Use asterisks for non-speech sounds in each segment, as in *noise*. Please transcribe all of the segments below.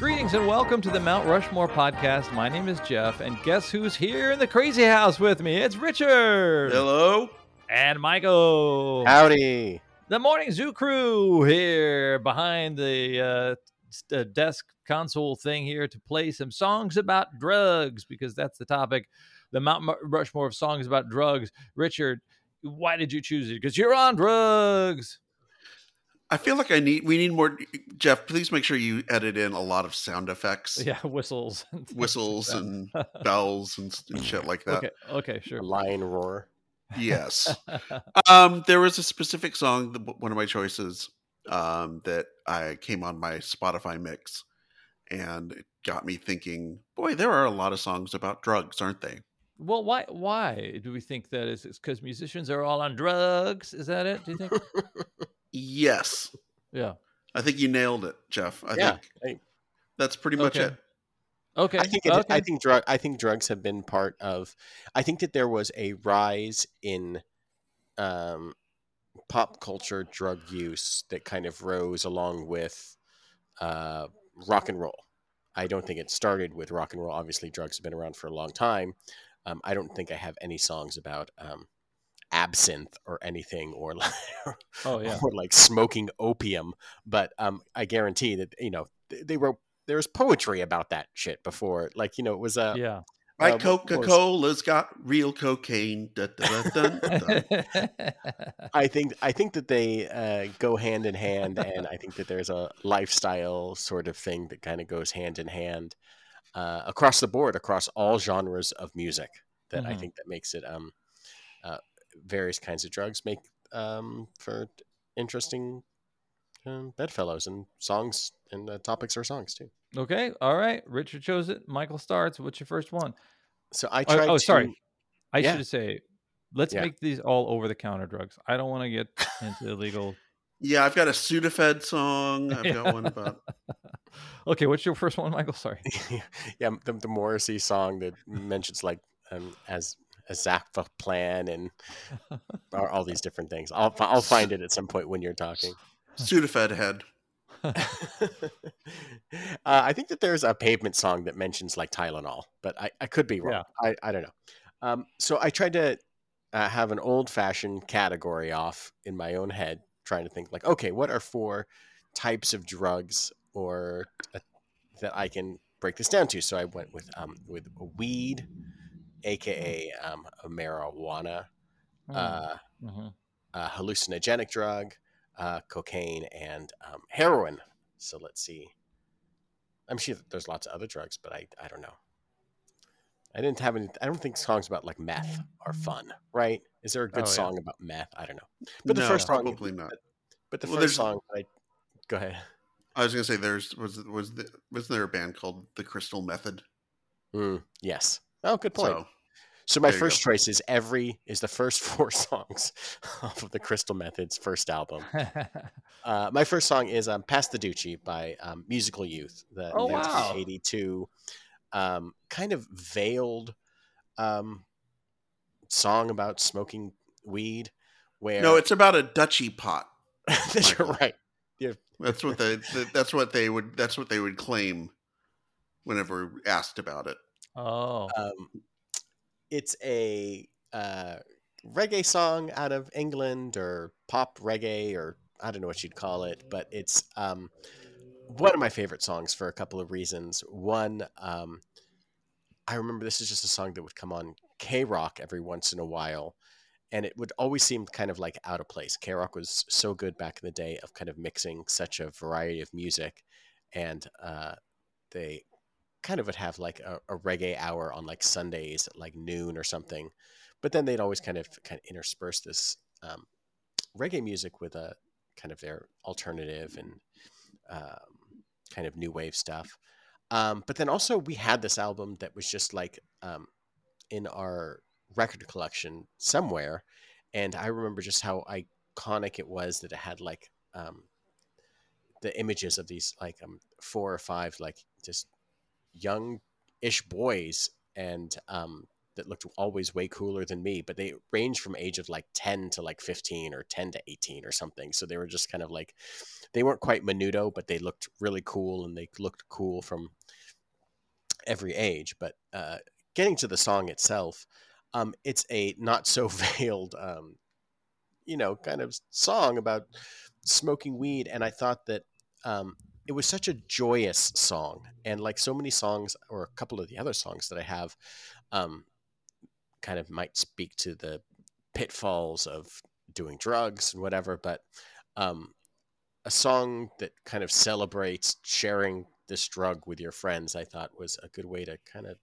Greetings and welcome to the Mount Rushmore podcast. My name is Jeff, and guess who's here in the crazy house with me? It's Richard Hello. and Michael. Howdy. The Morning Zoo crew here behind the uh, uh, desk console thing here to play some songs about drugs because that's the topic. The Mount Rushmore of songs about drugs. Richard, why did you choose it? Because you're on drugs. I feel like I need we need more Jeff, please make sure you edit in a lot of sound effects. Yeah, *laughs* whistles. and things like Whistles and *laughs* bells and, and shit like that. okay, okay, sure. A lion roar. Yes. *laughs* Um there was a specific song one of my choices um that I came on my Spotify mix and it got me thinking, boy, there are a lot of songs about drugs, aren't they? Well, why? Why do we think that is? It's because musicians are all on drugs. Is that it? Do you think? Yes. yeah. I think you nailed it, Jeff. I Yeah, think that's pretty much Okay. it. Okay. I think it, okay. I think drug I think drugs have been part of I think that there was a rise in um, pop culture drug use that kind of rose along with uh, rock and roll. I don't think it started with rock and roll. Obviously, drugs have been around for a long time. Um, I don't think I have any songs about um, absinthe or anything, or like, *laughs* oh yeah. or like smoking opium. But um, I guarantee that you know they, they wrote there's poetry about that shit before. Like you know it was a Yeah. My what was- Coca Cola's got real cocaine. Da, da, da, dun, dun. *laughs* I think I think that they uh, go hand in hand, and I think that there's a lifestyle sort of thing that kind of goes hand in hand uh, across the board, across all genres of music. That I Mhm. think that makes it um, uh, various kinds of drugs make um, for interesting um, bedfellows and songs and uh, topics or songs too. okay. All right. Richard chose it. Michael starts. What's your first one? So I Oh, tried. oh, to- sorry. I Yeah. should say, let's Yeah. make these all over the counter drugs. I don't want to get into illegal. *laughs* Yeah, I've got a Sudafed song. I've got one about *laughs* okay. What's your first one, Michael? Sorry. *laughs* yeah, the, the Morrissey song that mentions like um, as a Zappa plan and *laughs* all, all these different things. I'll I'll find it at some point when you're talking. Sudafed head. *laughs* uh, I think that there's a pavement song that mentions like Tylenol, but I, I could be wrong. Yeah. I, I don't know. Um, so I tried to uh, have an old fashioned category off in my own head, trying to think like, okay, what are four types of drugs or uh, that I can break this down to? So I went with um, with weed, aka um, marijuana, uh, Mhm. uh, hallucinogenic drug, uh, cocaine, and um, heroin. So let's see. I'm sure there's lots of other drugs, but I, I don't know. I didn't have any. I don't think songs about like meth are fun, right? Is there a good Oh, yeah. song about meth? I don't know. But the no, first song- probably not. But the Well, first song, I go ahead. I was gonna say there's was was the, wasn't there a band called the Crystal Method? Mm, yes. Oh, good point. So So, my first choice is every is the first *laughs* four songs off of the Crystal Methods first album. *laughs* Uh, my first song is um, "Pass the Dutchie" by um, Musical Youth, the Oh, wow. 1982 um, kind of veiled um, song about smoking weed. Where no, it's about a Dutchy pot. *laughs* Michael. right. That's what they that's what they would that's what they would claim whenever asked about it. Oh. Um, it's a uh, reggae song out of England or pop reggae or I don't know what you'd call it, but it's um, one of my favorite songs for a couple of reasons. One, um, I remember this is just a song that would come on K Rock every once in a while, and it would always seem kind of like out of place. K Rock was so good back in the day of kind of mixing such a variety of music, and uh, they kind of would have like a, a reggae hour on like Sundays at like noon or something, but then they'd always kind of kind of intersperse this um, reggae music with a kind of their alternative and um, kind of new wave stuff. Um, but then also we had this album that was just like um, in our record collection somewhere, and I remember just how iconic it was that it had like um, the images of these like um, four or five like just young-ish boys and um, that looked always way cooler than me, but they ranged from age of like 10 to like 15 or 10 to 18 or something. So they were just kind of like, they weren't quite menudo, but they looked really cool and they looked cool from every age. But uh, getting to the song itself, um, it's a not so *laughs* veiled, um, you know, kind of song about smoking weed. And I thought that um, it was such a joyous song. And like so many songs, or a couple of the other songs that I have, um, kind of might speak to the pitfalls of doing drugs and whatever. But um, a song that kind of celebrates sharing this drug with your friends, I thought was a good way to kind of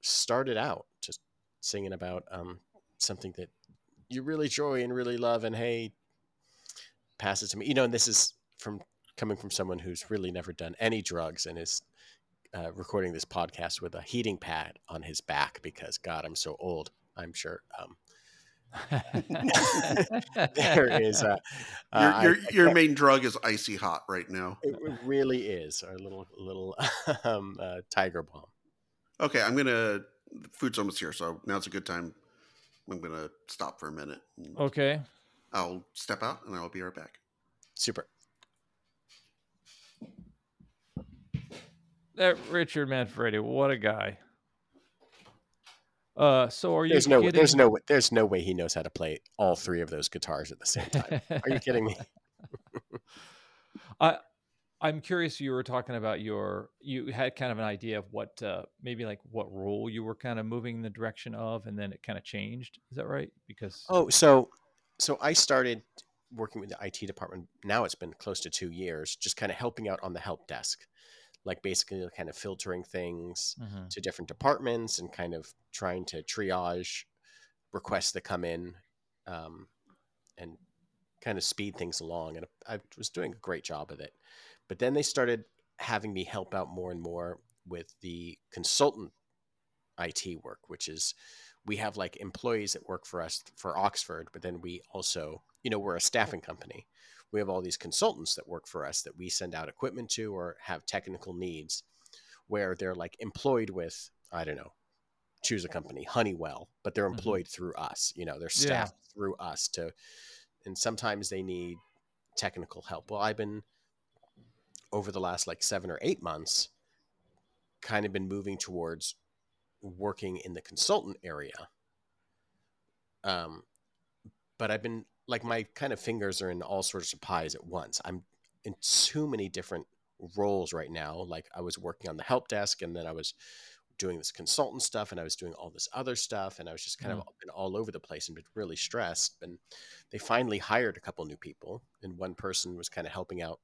start it out, just singing about um, something that you really enjoy and really love, and hey, pass it to me. You know, and this is from coming from someone who's really never done any drugs and is uh, recording this podcast with a heating pad on his back because God, I'm so old. I'm sure. Um, *laughs* there is a, uh, your your, I, your main drug is icy hot right now. It really is our little little *laughs* um, uh, Tiger Balm. Okay, I'm gonna. Food's almost here, so now's a good time. I'm gonna stop for a minute. Okay. I'll step out and I'll be right back. Super. That Richard Manfredi, what a guy. Uh, so are you? There's no, there's no, there's no way he knows how to play all three of those guitars at the same time. are you kidding me? *laughs* I, I'm curious. You were talking about your, you had kind of an idea of what, uh, maybe like what role you were kind of moving in the direction of, and then it kind of changed. Is that right? Because oh, so, so I started working with the IT department. Now it's been close to two years, just kind of helping out on the help desk like basically kind of filtering things mm-hmm. to different departments and kind of trying to triage requests that come in um, and kind of speed things along. And I was doing a great job of it. But then they started having me help out more and more with the consultant IT work, which is we have like employees that work for us for Oxford, but then we also, you know, we're a staffing company we have all these consultants that work for us that we send out equipment to or have technical needs where they're like employed with i don't know choose a company honeywell but they're mm-hmm. employed mm-hmm. through us you know they're staffed yeah. through us to and sometimes they need technical help well i've been over the last like seven or eight months kind of been moving towards working in the consultant area um but i've been like my kind of fingers are in all sorts of pies at once. I'm in too many different roles right now. Like I was working on the help desk and then I was doing this consultant stuff and I was doing all this other stuff and I was just kind mm. of been all over the place and been really stressed. And they finally hired a couple new people and one person was kind of helping out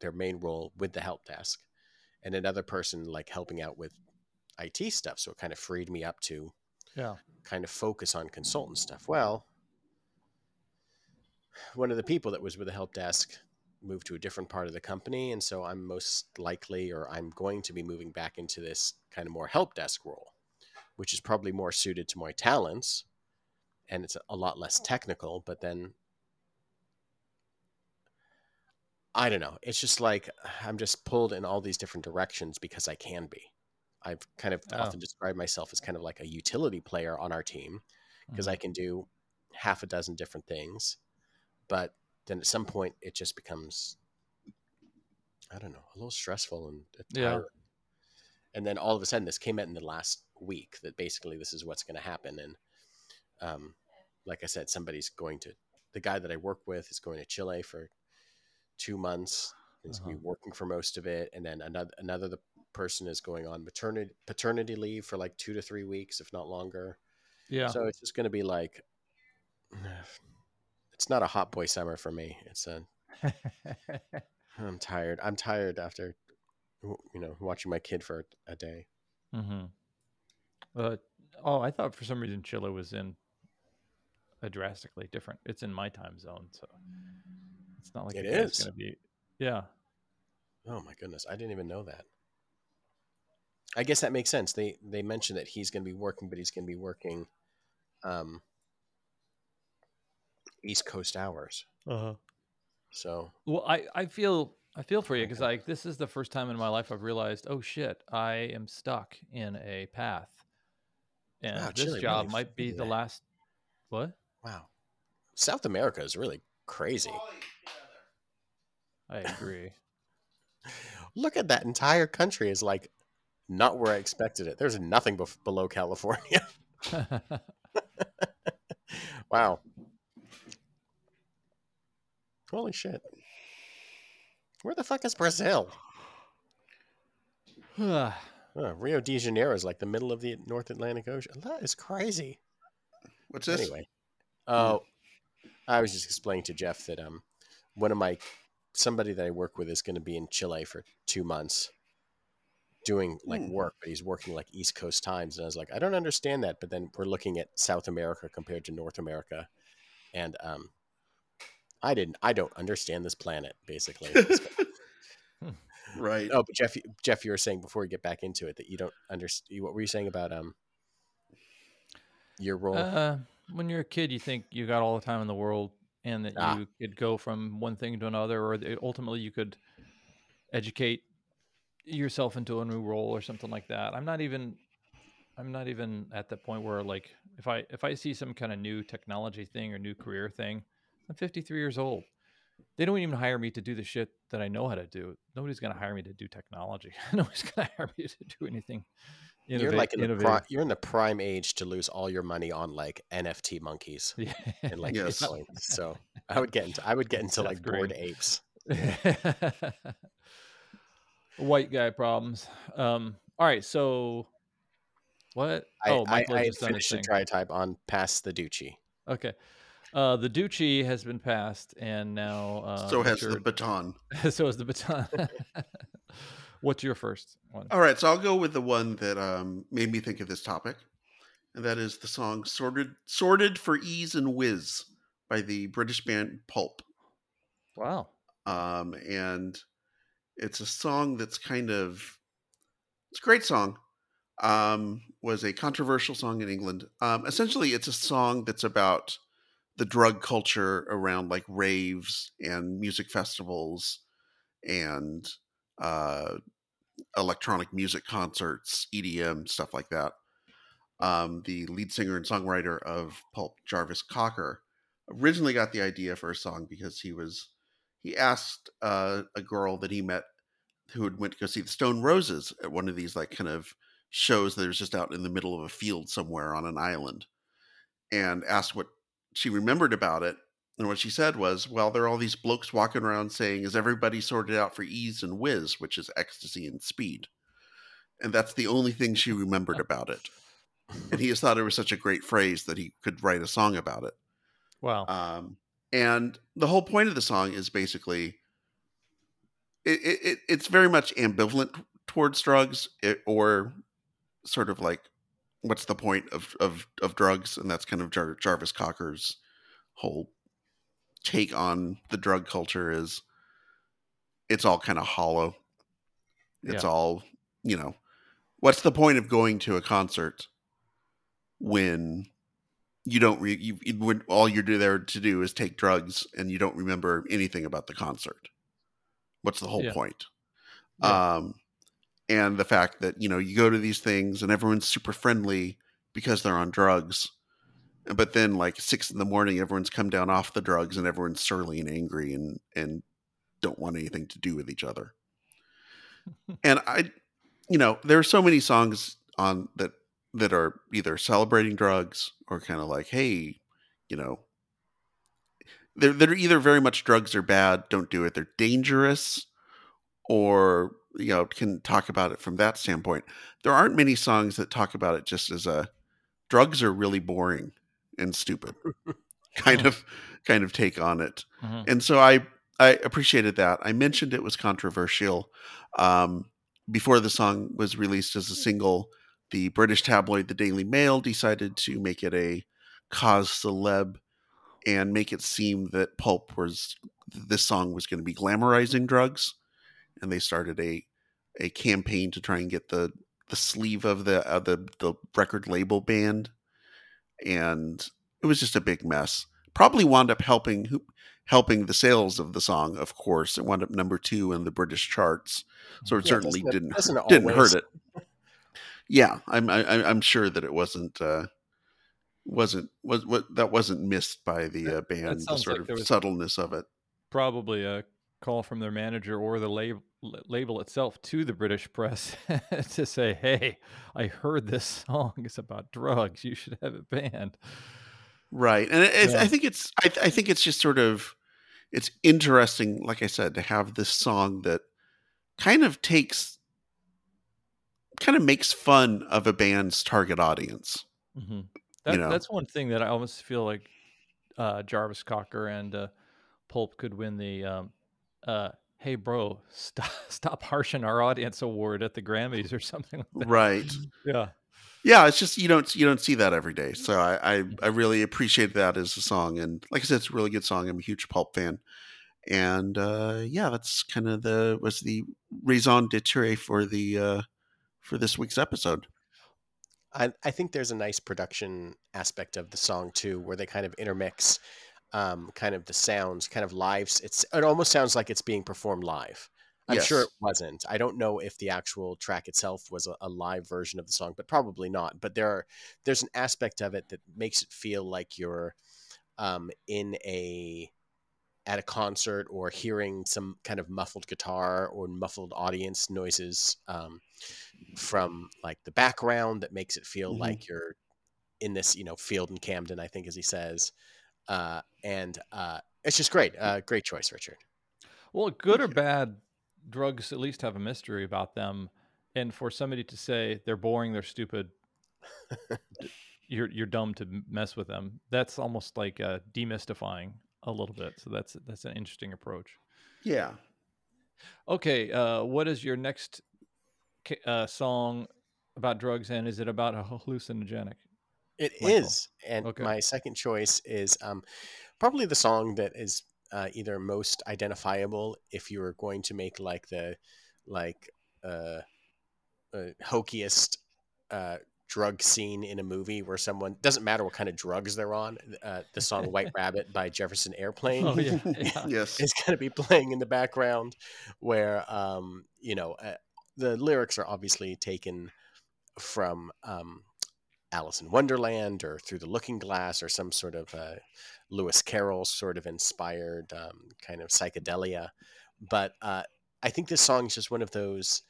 their main role with the help desk and another person like helping out with IT stuff. So it kind of freed me up to yeah kind of focus on consultant stuff. Well, one of the people that was with the help desk moved to a different part of the company and so i'm most likely or i'm going to be moving back into this kind of more help desk role which is probably more suited to my talents and it's a lot less technical but then i don't know it's just like i'm just pulled in all these different directions because i can be i've kind of oh. often described myself as kind of like a utility player on our team because mm-hmm. i can do half a dozen different things but then at some point it just becomes I don't know, a little stressful and yeah. And then all of a sudden, this came out in the last week that basically this is what's going to happen. And um, like I said, somebody's going to the guy that I work with is going to Chile for two months. He's uh-huh. going to be working for most of it, and then another another the person is going on maternity paternity leave for like two to three weeks, if not longer. Yeah. So it's just going to be like *sighs* it's not a hot boy summer for me. It's a *laughs* I'm tired. I'm tired after you know watching my kid for a day. Mm-hmm. Uh, oh, I thought for some reason Chile was in a drastically different. It's in my time zone, so it's not like it is going to be. Yeah. Oh my goodness, I didn't even know that. I guess that makes sense. They they mentioned that he's going to be working, but he's going to be working. Um, East Coast hours. Uh-huh. So well, I I feel I feel for you because like this is the first time in my life I've realized, oh shit, I am stuck in a path, and Wow, this Chile job really might be the last. What? Wow. South America is really crazy. I agree. *laughs* Look at that entire country is like not where I expected it. There's nothing bef- below California. *laughs* *laughs* wow. Holy shit. Where the fuck is Brazil? *sighs* Oh, Rio de Janeiro is like the middle of the North Atlantic Ocean. That is crazy. What's this? Anyway, oh, I was just explaining to Jeff that um, one of my somebody that I work with is going to be in Chile for two months, doing like Hmm. work, but he's working like East Coast times, and I was like, I don't understand that. But then we're looking at South America compared to North America, and um, I didn't, I don't understand this planet basically. *laughs* Right. oh, but Jeff, Jeff, you were saying before we get back into it that you don't understand. What were you saying about um your role? Uh, when you're a kid, you think you got all the time in the world, and that Ah. you could go from one thing to another, or that ultimately you could educate yourself into a new role or something like that. I'm not even, I'm not even at the point where like if I if I see some kind of new technology thing or new career thing, I'm 53 years old. They don't even hire me to do the shit that I know how to do. Nobody's gonna hire me to do technology. *laughs* Nobody's gonna hire me to do anything. you're like in the pri- you're in the prime age to lose all your money on like NFT monkeys *laughs* Yeah. and like Yes. Bitcoin. So I would get into I would get into Seth like bored Green. apes. *laughs* White guy problems. Um, all right, so what? I, oh, I, Michael I had just done his finished the thing. dry type on past the Dutchie. Okay. Uh, the Dutchie has been passed, and now uh, so has the baton. *laughs* so has the baton. *laughs* What's your first one? All right, so I'll go with the one that um, made me think of this topic, and that is the song "Sorted Sorted for E's and Wizz" by the British band Pulp. Wow. um, and it's a song that's kind of it's a great song um, was a controversial song in england um, essentially it's a song that's about the drug culture around like raves and music festivals and uh, electronic music concerts edm stuff like that. Um, the lead singer and songwriter of pulp jarvis cocker originally got the idea for a song because he was he asked uh, a girl that he met who had went to go see the Stone Roses at one of these like kind of shows that was just out in the middle of a field somewhere on an island, and asked what she remembered about it. And what she said was, "Well, there are all these blokes walking around saying, is everybody sorted out for ease and whiz, which is ecstasy and speed?" And that's the only thing she remembered about it. And he *laughs* just thought it was such a great phrase that he could write a song about it. Wow. Um, and the whole point of the song is basically it, it, it it's very much ambivalent towards drugs it, or sort of like what's the point of of, of drugs and that's kind of Jar- jarvis cocker's whole take on the drug culture is it's all kind of hollow it's Yeah. all you know what's the point of going to a concert when you don't re- you, you when all you're there to do is take drugs and you don't remember anything about the concert what's the whole Yeah. point Yeah. um and the fact that you know you go to these things and everyone's super friendly because they're on drugs but then like six in the morning everyone's come down off the drugs and everyone's surly and angry and and don't want anything to do with each other. *laughs* And i you know there are so many songs on that that are either celebrating drugs or kind of like hey you know. They're, they're either very much drugs are bad don't do it they're dangerous or you know can talk about it from that standpoint. There aren't many songs that talk about it just as a drugs are really boring and stupid *laughs* kind of kind of take on it. Mhm. and so i i appreciated that. I mentioned it was controversial um before the song was released as a single the british tabloid the daily mail decided to make it a cause celeb and make it seem that pulp was this song was going to be glamorizing drugs and they started a a campaign to try and get the the sleeve of the uh, the the record label banned and it was just a big mess probably wound up helping helping the sales of the song of course it wound up number 2 in the british charts so it Yeah, certainly it- didn't it didn't always? hurt it yeah, I'm I, I'm sure that it wasn't uh, wasn't was what that wasn't missed by the uh, band. The sort like of subtleness of it. Probably a call from their manager or the label label itself to the British press *laughs* to say, "Hey, I heard this song is about drugs. You should have it banned." Right, and yeah. I think it's I, I think it's just sort of it's interesting, like I said, to have this song that kind of takes kind of makes fun of a band's target audience. Mm-hmm. That, you know? That's one thing that I almost feel like uh, Jarvis Cocker and uh, Pulp could win the um, uh, "Hey bro, stop *laughs* stop harshing our audience" award at the Grammys or something. Like right. *laughs* Yeah. Yeah, it's just you don't you don't see that every day. So I, I, I really appreciate that as a song, and like I said, it's a really good song. I'm a huge Pulp fan, and uh, yeah, that's kind of the was the raison d'être for the uh, for this week's episode. I, I think there's a nice production aspect of the song too, where they kind of intermix um, kind of the sounds, kind of lives. It's it almost sounds like it's being performed live. I'm yes. sure it wasn't. I don't know if the actual track itself was a, a, live version of the song, but probably not. But there are there's an aspect of it that makes it feel like you're um, in a at a concert or hearing some kind of muffled guitar or muffled audience noises um, from like the background that makes it feel mm-hmm. like you're in this you know field in Camden I think as he says uh, and uh, it's just great uh, great choice Richard well good or bad drugs at least have a mystery about them and for somebody to say they're boring they're stupid *laughs* you're you're dumb to mess with them that's almost like uh, demystifying a little bit. So that's that's an interesting approach. Yeah. Okay. Uh, what is your next uh, song about drugs, and is it about a hallucinogenic? It Michael? is, and okay. my second choice is um, probably the song that is uh, either most identifiable if you were going to make like the like uh, uh hokiest uh, drug scene in a movie where someone doesn't matter what kind of drugs they're on. Uh, the song "White *laughs* Rabbit" by Jefferson Airplane, oh, yeah. *laughs* yeah. yes, is going to be playing in the background, where um, you know uh, the lyrics are obviously taken from um, Alice in Wonderland or Through the Looking Glass or some sort of uh, Lewis Carroll sort of inspired um, kind of psychedelia. But uh, I think this song is just one of those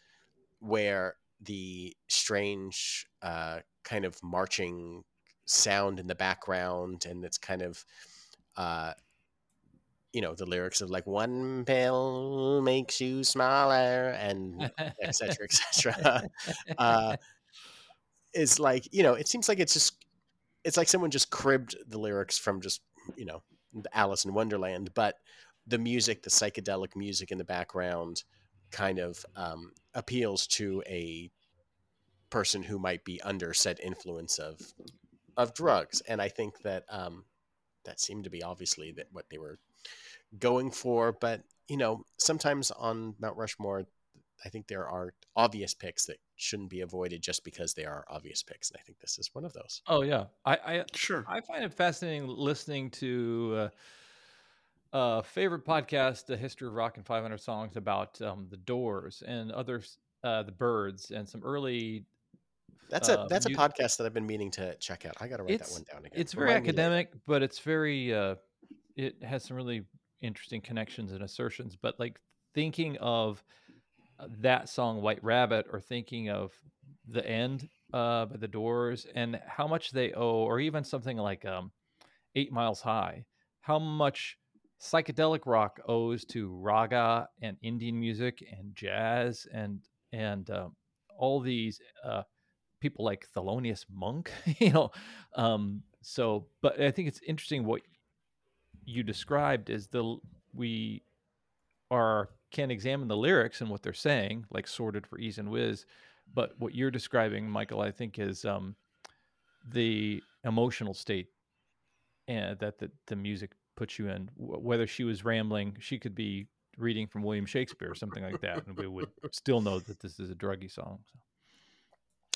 where the strange uh, kind of marching sound in the background, and it's kind of, uh, you know, the lyrics of like "one pill makes you smaller" and *laughs* etc. etc. *laughs* uh, is like you know, it seems like it's just it's like someone just cribbed the lyrics from just you know Alice in Wonderland, but the music, the psychedelic music in the background, kind of um, appeals to a person who might be under said influence of of drugs. And I think that um, that seemed to be obviously that what they were going for. But you know, sometimes on Mount Rushmore, I think there are obvious picks that shouldn't be avoided just because they are obvious picks, and I think this is one of those. Oh yeah, I, I sure I find it fascinating listening to. Uh, uh, favorite podcast, The History of Rock and 500 Songs about um, the Doors and other, uh, the Byrds and some early. That's a uh, that's a podcast that I've been meaning to check out. I got to write that one down again. It's very Remind academic, but it's very. Uh, it has some really interesting connections and assertions. But like thinking of that song "White Rabbit" or thinking of the end uh, by the Doors and how much they owe, or even something like um, Eight Miles High, how much psychedelic rock owes to raga and Indian music and jazz and and uh, all these uh, people like Thelonious Monk, *laughs* you know. Um, so, but I think it's interesting what you described is the we are can examine the lyrics and what they're saying, like sorted for ease and whiz. But what you're describing, Michael, I think is um, the emotional state and that the, the music puts you in. Whether she was rambling, she could be reading from William Shakespeare or something like that, and we would still know that this is a druggy song. So.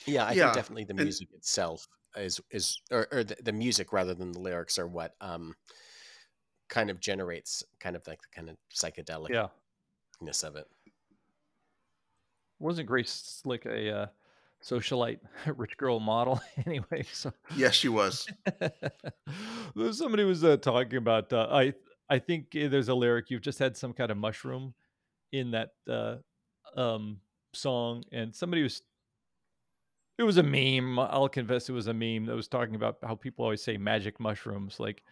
Yeah, I yeah. think definitely the music and, itself is is or, or the, the, music rather than the lyrics are what um kind of generates kind of like the kind of psychedelic yeah of it. Wasn't Grace Slick a uh, socialite *laughs* rich girl model *laughs* anyway so Yes, she was. *laughs* somebody was uh, talking about uh, i i think uh, there's a lyric you've just had some kind of mushroom in that uh um song and somebody was it was a meme i'll confess it was a meme that was talking about how people always say magic mushrooms like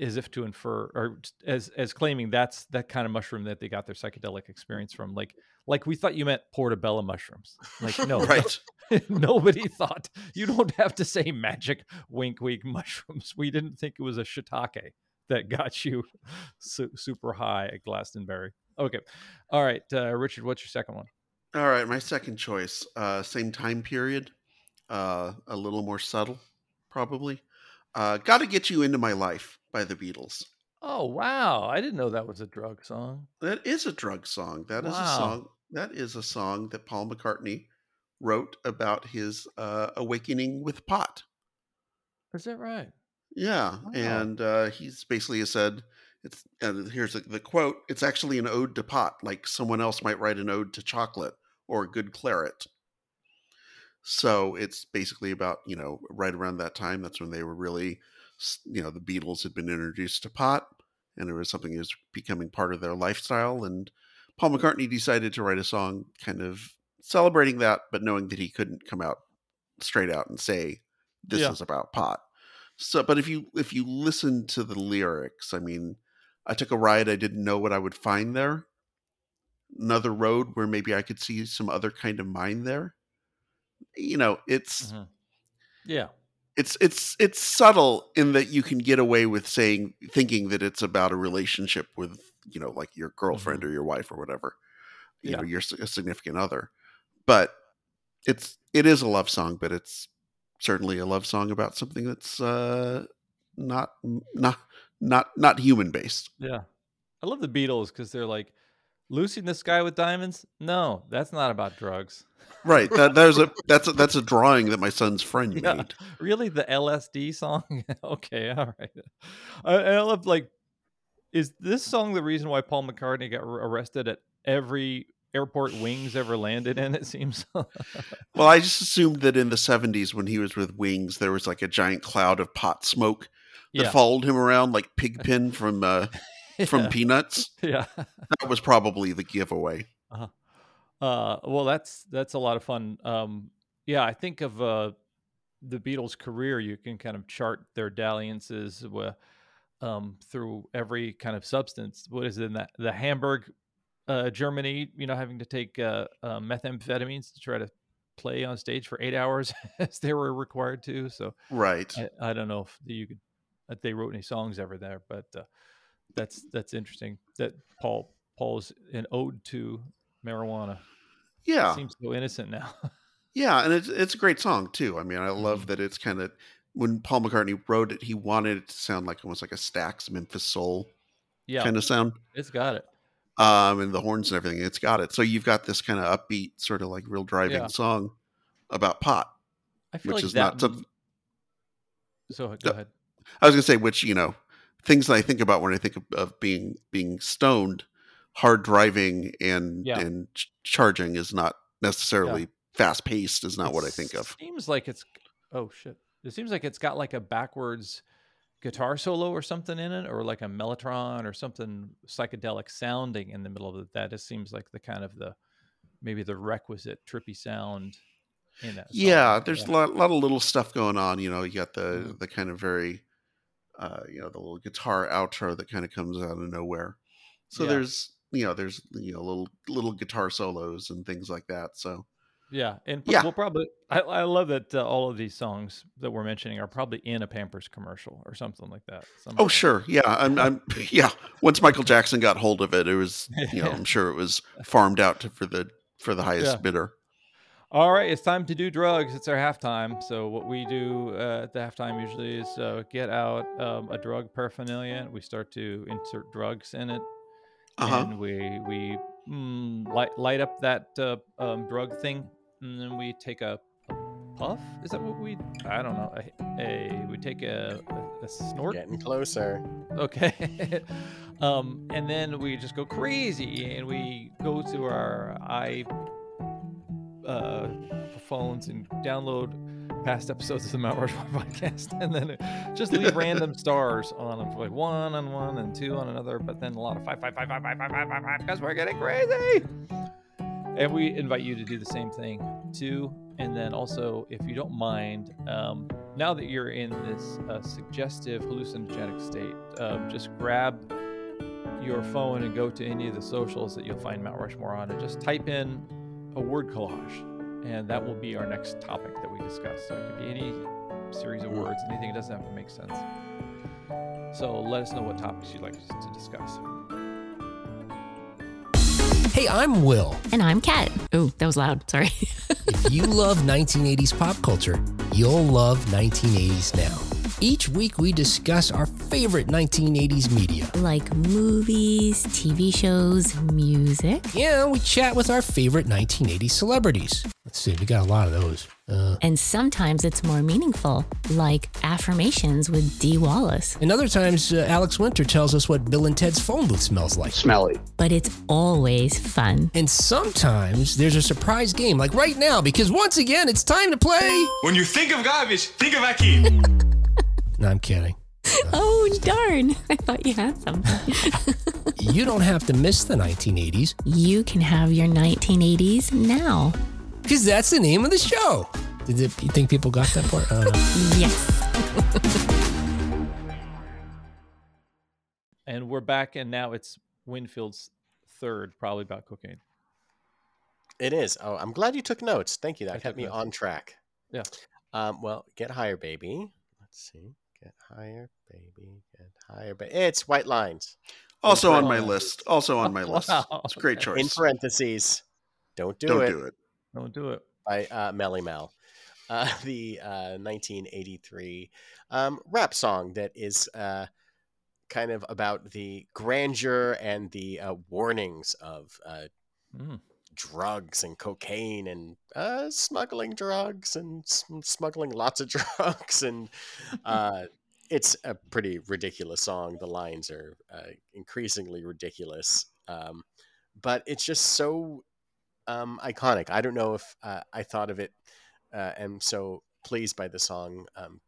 as if to infer or as as claiming that's that kind of mushroom that they got their psychedelic experience from like like we thought you meant portobello mushrooms. Like *laughs* no right. *laughs* nobody thought you don't have to say magic wink wink *laughs* mushrooms. We didn't think it was a shiitake that got you su- super high at glastonbury. Okay. All right uh, richard what's your second one? All right, my second choice, uh, same time period, uh, a little more subtle, probably. Uh, Got to get you into my life by the Beatles. oh wow i didn't know that was a drug song That is a drug song. That is Wow. a song. That is a song that Paul McCartney wrote about his uh, awakening with pot. is that right Yeah, Wow. and uh, he's basically said, "It's uh, here's the, the quote. It's actually an ode to pot, like someone else might write an ode to chocolate or a good claret." So it's basically about you know right around that time. That's when they were really, you know, the Beatles had been introduced to pot, and it was something that was becoming part of their lifestyle. And Paul McCartney decided to write a song, kind of celebrating that, but knowing that he couldn't come out straight out and say this Yeah. is about pot. So, but if you if you listen to the lyrics, I mean, I took a ride. I didn't know what I would find there. Another road where maybe I could see some other kind of mind there. You know, it's Mhm. yeah it's it's it's subtle in that you can get away with saying thinking that it's about a relationship with you know like your girlfriend or your wife or whatever you know Mm-hmm. Yeah. your s- a significant other but it's it is a love song but it's certainly a love song about something that's uh not not not not human based Yeah. I love the Beatles because they're like, Lucy in the Sky with Diamonds? No, that's not about drugs. right that there's a *laughs* that's a, that's a drawing that my son's friend Yeah. made Really? The LSD song? *laughs* okay, all right. I, I love, like, is this song the reason why Paul McCartney got ar- arrested at every airport Wings ever landed in? It seems. *laughs* well i just assumed that in the 70s when he was with wings there was like a giant cloud of pot smoke that yeah. followed him around like pigpen from uh *laughs* from yeah. peanuts *laughs* yeah. that was probably the giveaway Uh, well, that's that's a lot of fun. Um, yeah, I think of uh, the Beatles' career. You can kind of chart their dalliances with, um, through every kind of substance. What is it in that the Hamburg, uh, Germany? You know, having to take uh, uh, methamphetamines to try to play on stage for eight hours *laughs* as they were required to. So right I, I don't know if you could if they wrote any songs ever there, but uh, that's that's interesting that Paul Paul's an ode to marijuana yeah it seems so innocent now. *laughs* yeah and it's it's a great song too i mean i Mm-hmm. love that it's kind of when paul mccartney wrote it he wanted it to sound like almost like a stax memphis soul yeah, kind of sound it's got it. um and the horns and everything it's got it so you've got this kind of upbeat sort of like real driving Yeah. song about pot I feel which like is not so go ahead. I was gonna say, which you know, things that I think about when I think of, of being being stoned, hard driving and Yeah. and ch- charging is not necessarily fast paced. Is not It what I think of. It seems like it's oh shit. It seems like it's got like a backwards guitar solo or something in it, or like a mellotron or something psychedelic sounding in the middle of it. That just seems like the kind of the maybe the requisite trippy sound in that. Song. Yeah, there's Yeah. a lot, lot of little stuff going on. You know, you got the Mhm. the kind of very, uh, you know, the little guitar outro that kind of comes out of nowhere. So Yeah. there's you know there's you know little little guitar solos and things like that. So Yeah, and Yeah. we'll probably. I, I love that uh, all of these songs that we're mentioning are probably in a Pampers commercial or something like that. Oh sure, yeah. I'm, I'm *laughs* yeah. Once Michael Jackson got hold of it, it was you know *laughs* I'm sure it was farmed out to, for the for the highest Yeah. bidder. All right, it's time to do drugs. It's our halftime. So what we do uh, at the halftime usually is uh, get out um, a drug paraphernalia. We start to insert drugs in it, Uh huh. and we we mm, light light up that uh, um, drug thing, and then we take a, a puff. Is that what we? I don't know. A, a we take a, a, a snort. Getting closer. Okay. *laughs* um, and then we just go crazy and we go to our i uh, phones and download past episodes of the Mount Rushmore podcast, and then just leave random stars on them, like one on one and two on another, but then a lot of five, five, five, five, five, five, five, five, five, because we're getting crazy. And we invite you to do the same thing too. And then also, if you don't mind, um, now that you're in this uh, suggestive hallucinogenic state, uh, just grab your phone and go to any of the socials that you'll find Mount Rushmore on, and just type in a word collage, and that will be our next topic that we discuss. So it could be any series of words, anything. It doesn't have to make sense. So let us know what topics you'd like us to discuss. Hey, I'm Will. And I'm Kat. Oh, that was loud. Sorry. *laughs* if you love 1980s pop culture, you'll love 1980s now. Each week, we discuss our favorite 1980s media. Like movies, TV shows, music. Yeah, we chat with our favorite 1980s celebrities. Let's see, we got a lot of those. Uh, and sometimes it's more meaningful, like affirmations with Dee Wallace. And other times, uh, Alex Winter tells us what Bill and Ted's phone booth smells like. Smelly. But it's always fun. And sometimes there's a surprise game, like right now, because once again, it's time to play. When you think of garbage, think of Akeem. *laughs* no, I'm kidding. *laughs* Oh, darn. I thought you had something. *laughs* you don't have to miss the 1980s. You can have your 1980s now. Because that's the name of the show. Did it, you think people got that part? *laughs* yes. and we're back, and now it's Winfield's third, probably about cocaine. It is. Oh, I'm glad you took notes. Thank you. That I kept me notes. on track. Yeah. Um, well, get higher, baby. Let's see. Get higher, baby. Get higher, But It's white lines. Also on my list. Also on my list. It's a great choice. In parentheses, don't do don't it. Don't do it. Don't do it. By uh, Melle Mel. Uh, *laughs* the uh, 1983 um, rap song that is uh, kind of about the grandeur and the uh, warnings of mm. Drugs and cocaine and uh, smuggling drugs and smuggling lots of *laughs* drugs. And *laughs* it's a pretty ridiculous song. The lines are increasingly ridiculous. Um, but it's just so um, iconic. I don't know if uh, I thought of it uh, and so pleased by the song um,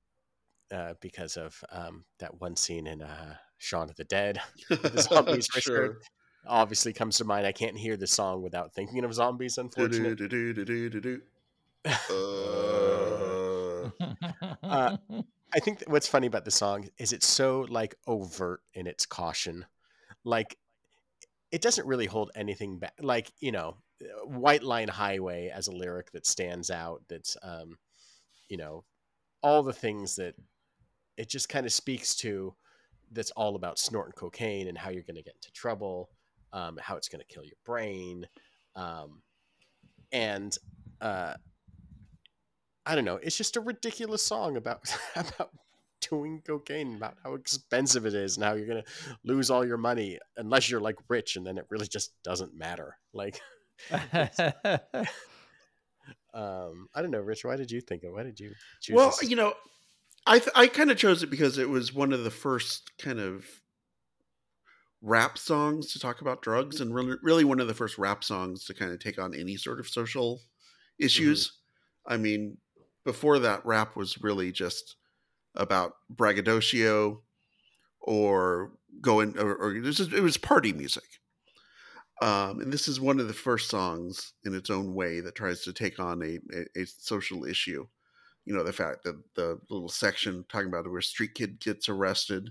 uh, because of um, that one scene in uh, Shaun of the Dead. *laughs* the zombies sure. Obviously comes to mind. I can't hear the song without thinking of zombies. Unfortunately. *laughs* Uh, I think what's funny about the song is it's so like overt in its caution. Like it doesn't really hold anything back. Like you know, White Line Highway as a lyric that stands out. That's um, you know, all the things that it just kind of speaks to. That's all about snorting cocaine and how you're going to get into trouble, um, how it's going to kill your brain, um, and uh, I don't know. It's just a ridiculous song about *laughs* about doing cocaine, about how expensive it is, and how you're going to lose all your money unless you're like rich, and then it really just doesn't matter. Like. um, I don't know, Rich. Why did you think of? Why did you choose? Well, this? you know, I th- I kind of chose it because it was one of the first kind of rap songs to talk about drugs, and really, really one of the first rap songs to kind of take on any sort of social issues. Mm-hmm. I mean, before that, rap was really just about braggadocio or going, or, or it, was just, it was party music. Um, and this is one of the first songs in its own way that tries to take on a, a, a social issue. You know, the fact that the little section talking about where street kid gets arrested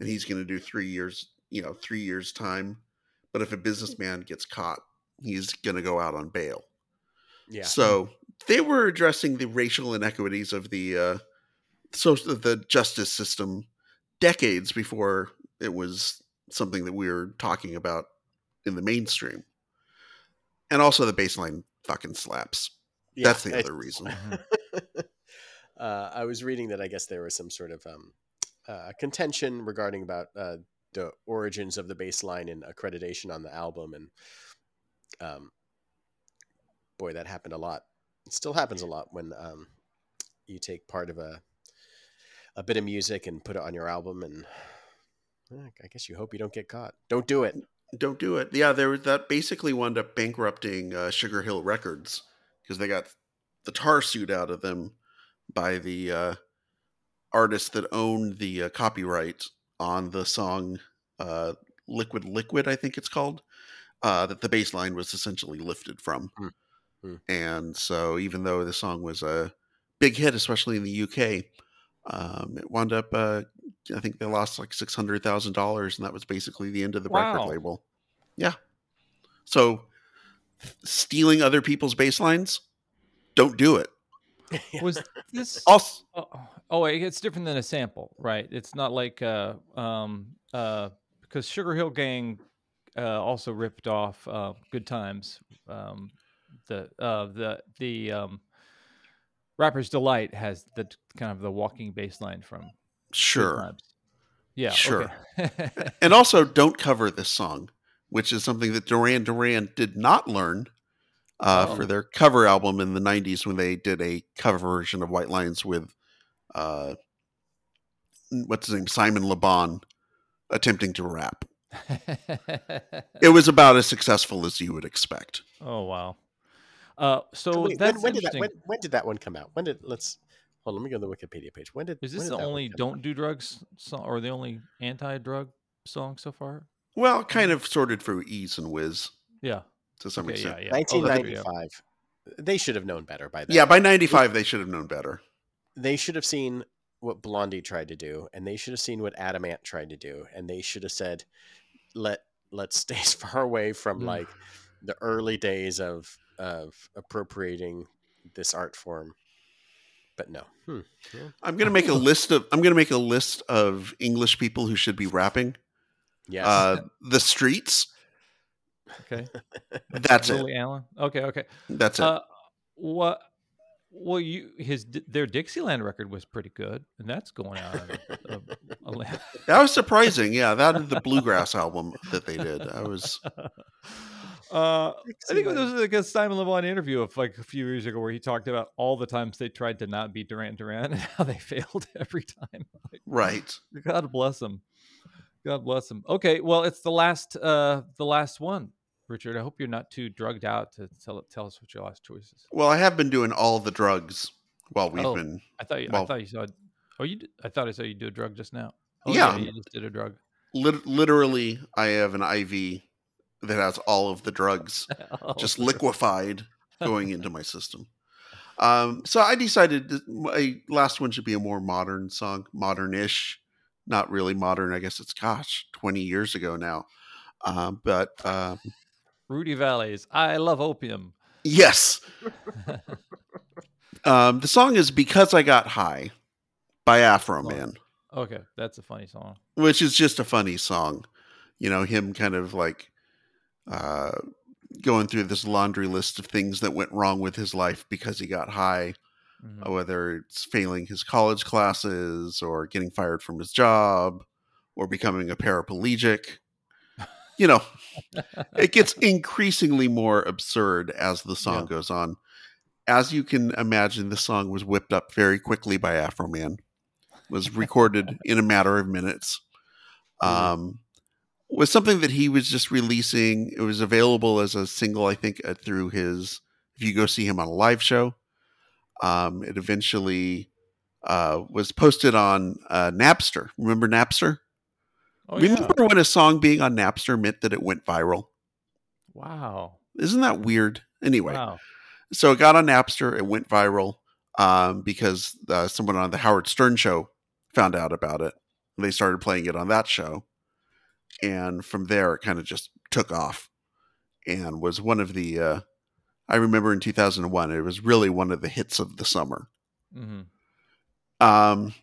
and he's going to do three years, you know, three years time. But if a businessman gets caught, he's going to go out on bail. Yeah. So they were addressing the racial inequities of the uh, social, the justice system decades before it was something that we were talking about in the mainstream. And also the bassline fucking slaps. Yeah, That's the other reason. *laughs* uh, I was reading that I guess there was some sort of um, uh, contention regarding about uh, the origins of the bassline and accreditation on the album, and um, boy, that happened a lot. It still happens a lot when um, you take part of a a bit of music and put it on your album, and eh, I guess you hope you don't get caught. Don't do it don't do it. Yeah, there was that basically wound up bankrupting uh, Sugar Hill Records because they got the tar suit out of them by the uh, artist that owned the uh, copyright on the song uh, "Liquid Liquid," I think it's called. Uh, that the bass line was essentially lifted from, Hmm. Hmm. and so even though the song was a big hit, especially in the UK, um, it wound up. Uh, I think they lost like six hundred thousand dollars, and that was basically the end of the Wow. record label. Yeah. So stealing other people's bass lines, don't do it. *laughs* Was this Also, Oh, oh, it's different than a sample, right? It's not like uh, um, uh, because Sugar Hill Gang uh, also ripped off uh, Good Times. Um, the uh, the the um, Rapper's Delight has the kind of the walking bass line from sure. Yeah, Sure. okay. *laughs* And also, don't cover this song, which is something that Duran Duran did not learn uh, Oh. for their cover album in the 90s when they did a cover version of White Lines with, uh, what's his name, Simon LeBon, attempting to rap. *laughs* It was about as successful as you would expect. oh wow. Uh, so Wait, that's when, when did that when, when did that one come out? When did let's hold on, let me go to the Wikipedia page. When did Is this did the only "Don't Do Drugs" song, or the only anti-drug song so far? Well, kind of sorted through E's and Wizz Yeah. to some Okay, extent. yeah, yeah. Oh, that's true, yeah. 1995. They should have known better by then. Yeah, by 95, they should have known better. They should have seen what Blondie tried to do, and they should have seen what Adam Ant tried to do, and they should have said, "Let let's *laughs* stay as far away from Mm. like the early days of of appropriating this art form." But no, hmm. I'm gonna make a list of I'm gonna make a list of English people who should be rapping. Yeah, Uh, the streets. Okay. That's it. Allen. Okay. Okay. That's it. Uh, what? Well, you his their Dixieland record was pretty good, and that's going out. Of, of, of, *laughs* that was surprising. Yeah, that and the bluegrass album that they did. I was *laughs* uh, I think it was like a Simon LeBon interview of like a few years ago where he talked about all the times they tried to not beat Duran Duran *laughs* and how they failed every time. Like, right. God bless him. God bless him. Okay, well, it's the last uh the last one, Richard. I hope you're not too drugged out to tell tell us what your last choice is. Well, I have been doing all the drugs while we've Oh. been. I thought you, Well- I thought you saw. Oh, you. Did, I thought I saw you do a drug just now. Oh, Yeah. you just did a drug. Lit- literally, I have an IV that has all of the drugs *laughs* Oh, just liquefied going into my *laughs* system. Um, so I decided my last one should be a more modern song, modern-ish, not really modern. I guess it's gosh, twenty years ago now. Um, but um, Rudy Valleys. I love opium. yes, *laughs* um, the song is "Because I Got High" by Afroman. Okay, that's a funny song. which is just a funny song. You know, him kind of like uh, going through this laundry list of things that went wrong with his life because he got high, Mhm. whether it's failing his college classes or getting fired from his job or becoming a paraplegic. You know, it gets *laughs* increasingly more absurd as the song Yeah. goes on. As you can imagine, the song was whipped up very quickly by Afroman. Was recorded in a matter of minutes. Um, was something that he was just releasing. It was available as a single, I think, uh, through his. If you go see him on a live show, um, it eventually uh, was posted on uh, Napster. Remember Napster? Oh yeah. Remember when a song being on Napster meant that it went viral? Wow. Isn't that weird? Anyway, Wow. so it got on Napster. It went viral um, because uh, someone on the Howard Stern show found out about it. They started playing it on that show, and from there it kind of just took off, and was one of the. Uh, I remember in 2001, it was really one of the hits of the summer. Mm-hmm. Um,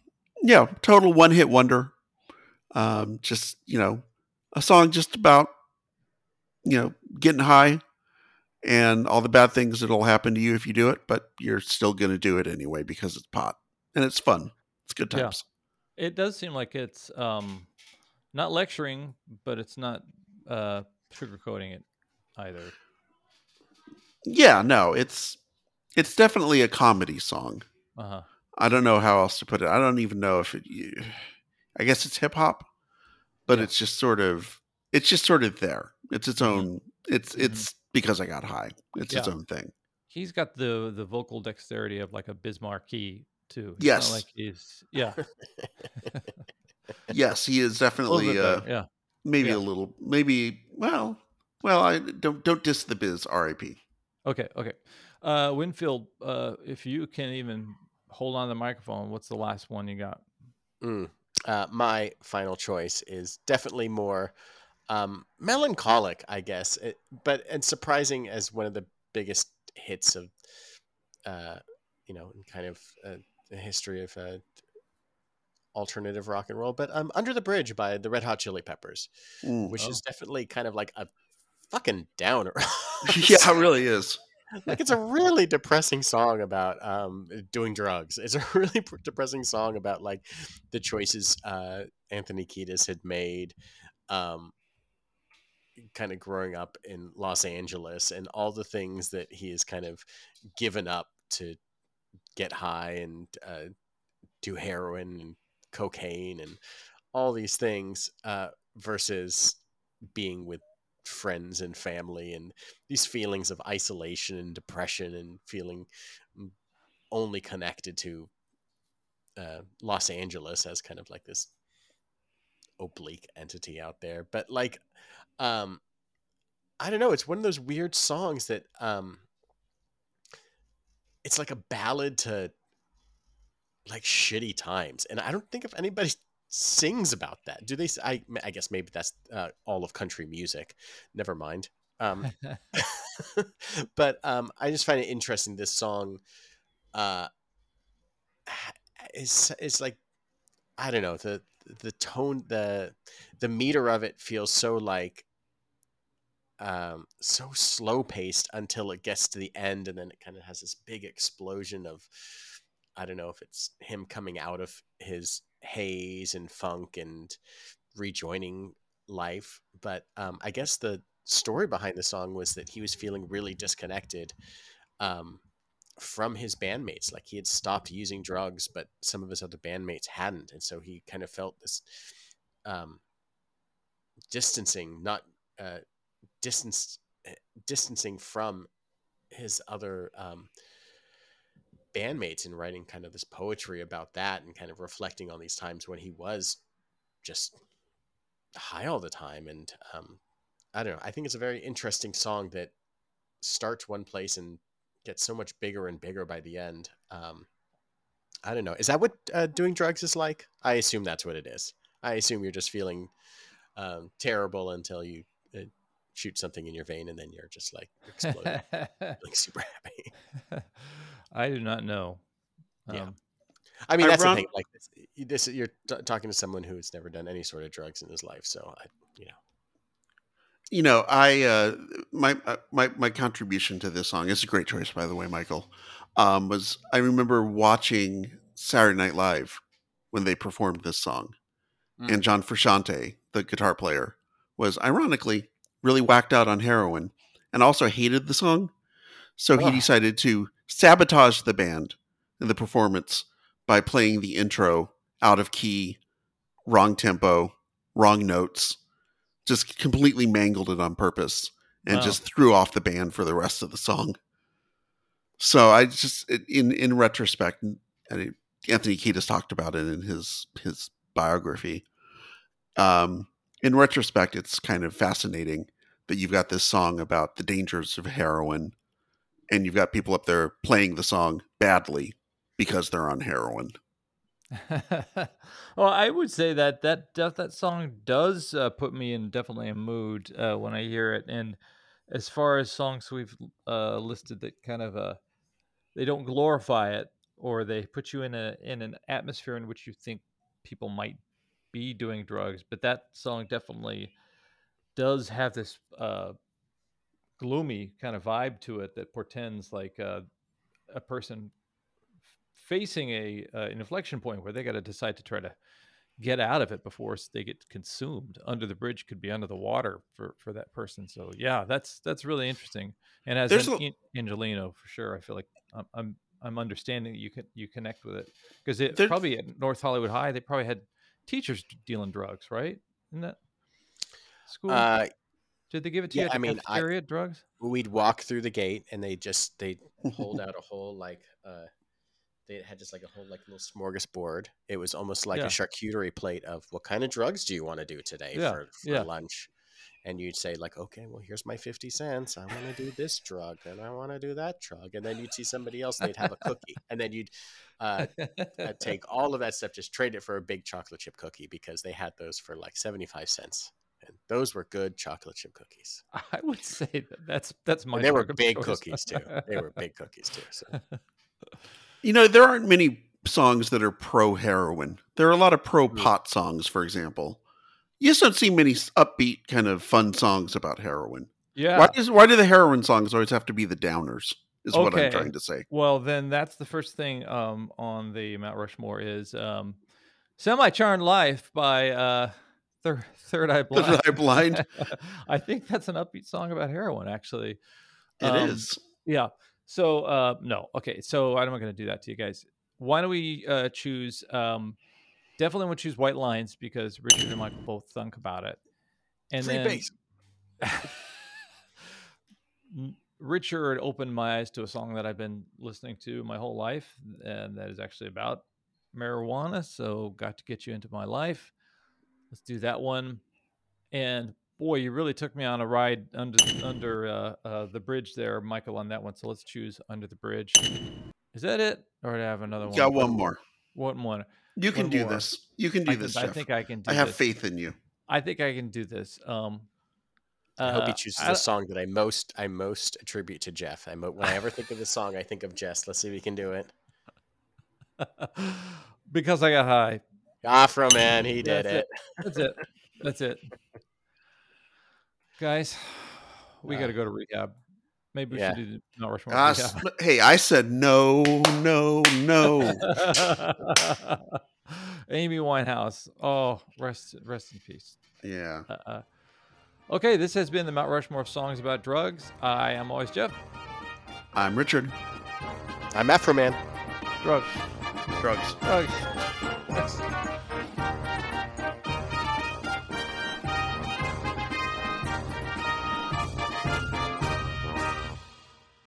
yeah, total one hit wonder. Um, just you know, a song just about you know getting high and all the bad things that'll happen to you if you do it, but you're still going to do it anyway because it's pot and it's fun. It's good Yeah. times. It does seem like it's um, not lecturing, but it's not uh, sugarcoating it either. Yeah, no, it's it's definitely a comedy song. Uh huh. I don't know how else to put it. I don't even know if it. I guess it's hip hop, but Yeah. it's just sort of it's just sort of there. It's its Mhm. own. It's Mhm. it's because I got high. It's its own thing. he's got the the vocal dexterity of like a Biz Markie too. It's not Yes. like he's yeah, *laughs* Yes, he is *laughs* a little definitely uh, yeah. maybe Yeah. a little, maybe. Well, well, I don't don't diss the biz. R.I.P. Okay, okay. Uh, Winfield, uh, if you can even hold on the microphone, what's the last one you got? Mm. Uh, my final choice is definitely more um, melancholic, I guess, it, but and surprising as one of the biggest hits of, uh, you know, kind of uh, the history of uh, alternative rock and roll. But um, "Under the Bridge" by the Red Hot Chili Peppers, Mm. which Oh. is definitely kind of like a fucking downer. *laughs* yeah, it really is. Like it's a really depressing song about um, doing drugs. It's a *laughs* really depressing song about like the choices uh, Anthony Kiedis had made, um, kind of growing up in Los Angeles and all the things that he has kind of given up to get high and uh, do heroin and cocaine and all these things uh, versus being with friends and family and these feelings of isolation and depression and feeling only connected to uh, Los Angeles as kind of like this oblique entity out there. But like, um, I don't know. It's one of those weird songs that um, it's like a ballad to like shitty times, and I don't think if anybody sings about that. Do they? I, I guess maybe that's uh, all of country music. Never mind. Um, *laughs* *laughs* but um, I just find it interesting. This song uh, is is like I don't know the the tone the the meter of it feels so like um, so slow paced until it gets to the end, and then it kind of has this big explosion of I don't know if it's him coming out of his haze and funk and rejoining life, but um, I guess the story behind the song was that he was feeling really disconnected um, from his bandmates. Like he had stopped using drugs, but some of his other bandmates hadn't, and so he kind of felt this um, distancing, not uh, eh, distancing from his other um, bandmates, and writing kind of this poetry about that, and kind of reflecting on these times when he was just high all the time. And um, I don't know. I think it's a very interesting song that starts one place and gets so much bigger and bigger by the end. Um, I don't know. Is that what uh, doing drugs is like? I assume that's what it is. I assume you're just feeling um, terrible until you uh, shoot something in your vein and then you're just like exploding, *laughs* like super happy. *laughs* I do not know. Yeah. Um, I mean, that's the thing. Like this, this you're t- talking to someone who has never done any sort of drugs in his life, so I, you know. You know, I uh, my uh, my my contribution to this song is a great choice, by the way, Michael. Um, was I remember watching Saturday Night Live when they performed this song, Mm. and John Frusciante, the guitar player, was ironically really whacked out on heroin and also hated the song. So he Oh. decided to sabotage the band and the performance by playing the intro out of key, wrong tempo, wrong notes, just completely mangled it on purpose and Wow. just threw off the band for the rest of the song. So I just in in retrospect, Anthony Kiedis talked about it in his his biography. Um, in retrospect, it's kind of fascinating that you've got this song about the dangers of heroin, and you've got people up there playing the song badly because they're on heroin. *laughs* well, I would say that that that, song does uh, put me in definitely a mood uh, when I hear it. And as far as songs we've uh, listed that kind of uh, they don't glorify it or they put you in a in an atmosphere in which you think people might be doing drugs, but that song definitely does have this uh, gloomy kind of vibe to it that portends like uh, a person facing a uh, an inflection point where they got to decide to try to get out of it before they get consumed. Under the bridge could be under the water for for that person. So yeah, that's that's really interesting. And as an a- An- Angeleno for sure, I feel like I'm I'm, I'm understanding you can you connect with it because it probably at North Hollywood High they probably had teachers dealing drugs, right? In that school. Uh, Did they give it to Yeah, you I mean, I- cafeteria? drugs? We'd walk through the gate, and they just they hold out a whole like uh, they had just like a whole like little smorgasbord. It was almost like Yeah. a charcuterie plate of what kind of drugs do you want to do today Yeah, for, for lunch? And you'd say like, okay, well here's my fifty cents. I want to do this drug, and I want to do that drug, and then you'd see somebody else, and they'd have a cookie, and then you'd uh, uh, *laughs* take all of that stuff, just trade it for a big chocolate chip cookie because they had those for like seventy five cents, and those were good chocolate chip cookies. *laughs* I would say that that's that's my. And they were big choice. cookies too. They were big cookies too. So. *laughs* You know, there aren't many songs that are pro heroin. There are a lot of pro Mm. pot songs, for example. You just don't see many upbeat kind of fun songs about heroin. yeah. Why does why do the heroin songs always have to be the downers? Is what I'm trying to say. Well, then that's the first thing um, on the Mount Rushmore is um, "Semi Charmed Life" by uh, Third Third Eye Blind. Third Eye Blind. *laughs* I think that's an upbeat song about heroin, actually. It Um, is. Yeah. So uh, no, okay. So I'm not going to do that to you guys. Why don't we uh, choose? Um, definitely want to choose White Lines because Richard and Michael both thunk about it, and Free then. *laughs* Richard opened my eyes to a song that I've been listening to my whole life, and that is actually about marijuana. So, got to get you into my life. Let's do that one. And boy, you really took me on a ride under under uh, uh, the bridge there, Michael, on that one. So let's choose under the bridge. Is that it, or do I have another one? Got one more. One more. You can one do more. this. You can do I, can, this, I Jeff. think I can do this. I have this. faith in you. I think I can do this. Um, I hope he uh, chooses I- a song that I most I most attribute to Jeff. I mo- when I ever think of this song, I think of Jess. Let's see if we can do it. *laughs* because I got high. Afroman, he did That's it. That's it. That's it. Guys, we Uh, got to go to rehab. Maybe we yeah. should do the Mount Rushmore rehab. s- hey, I said no, no, no. *laughs* Amy Winehouse. Oh, rest rest in peace. yeah. Uh, uh, okay, this has been the Mount Rushmore of songs about drugs. I am always Jeff. I'm Richard. I'm Afroman. Drugs. Drugs. Drugs. Next.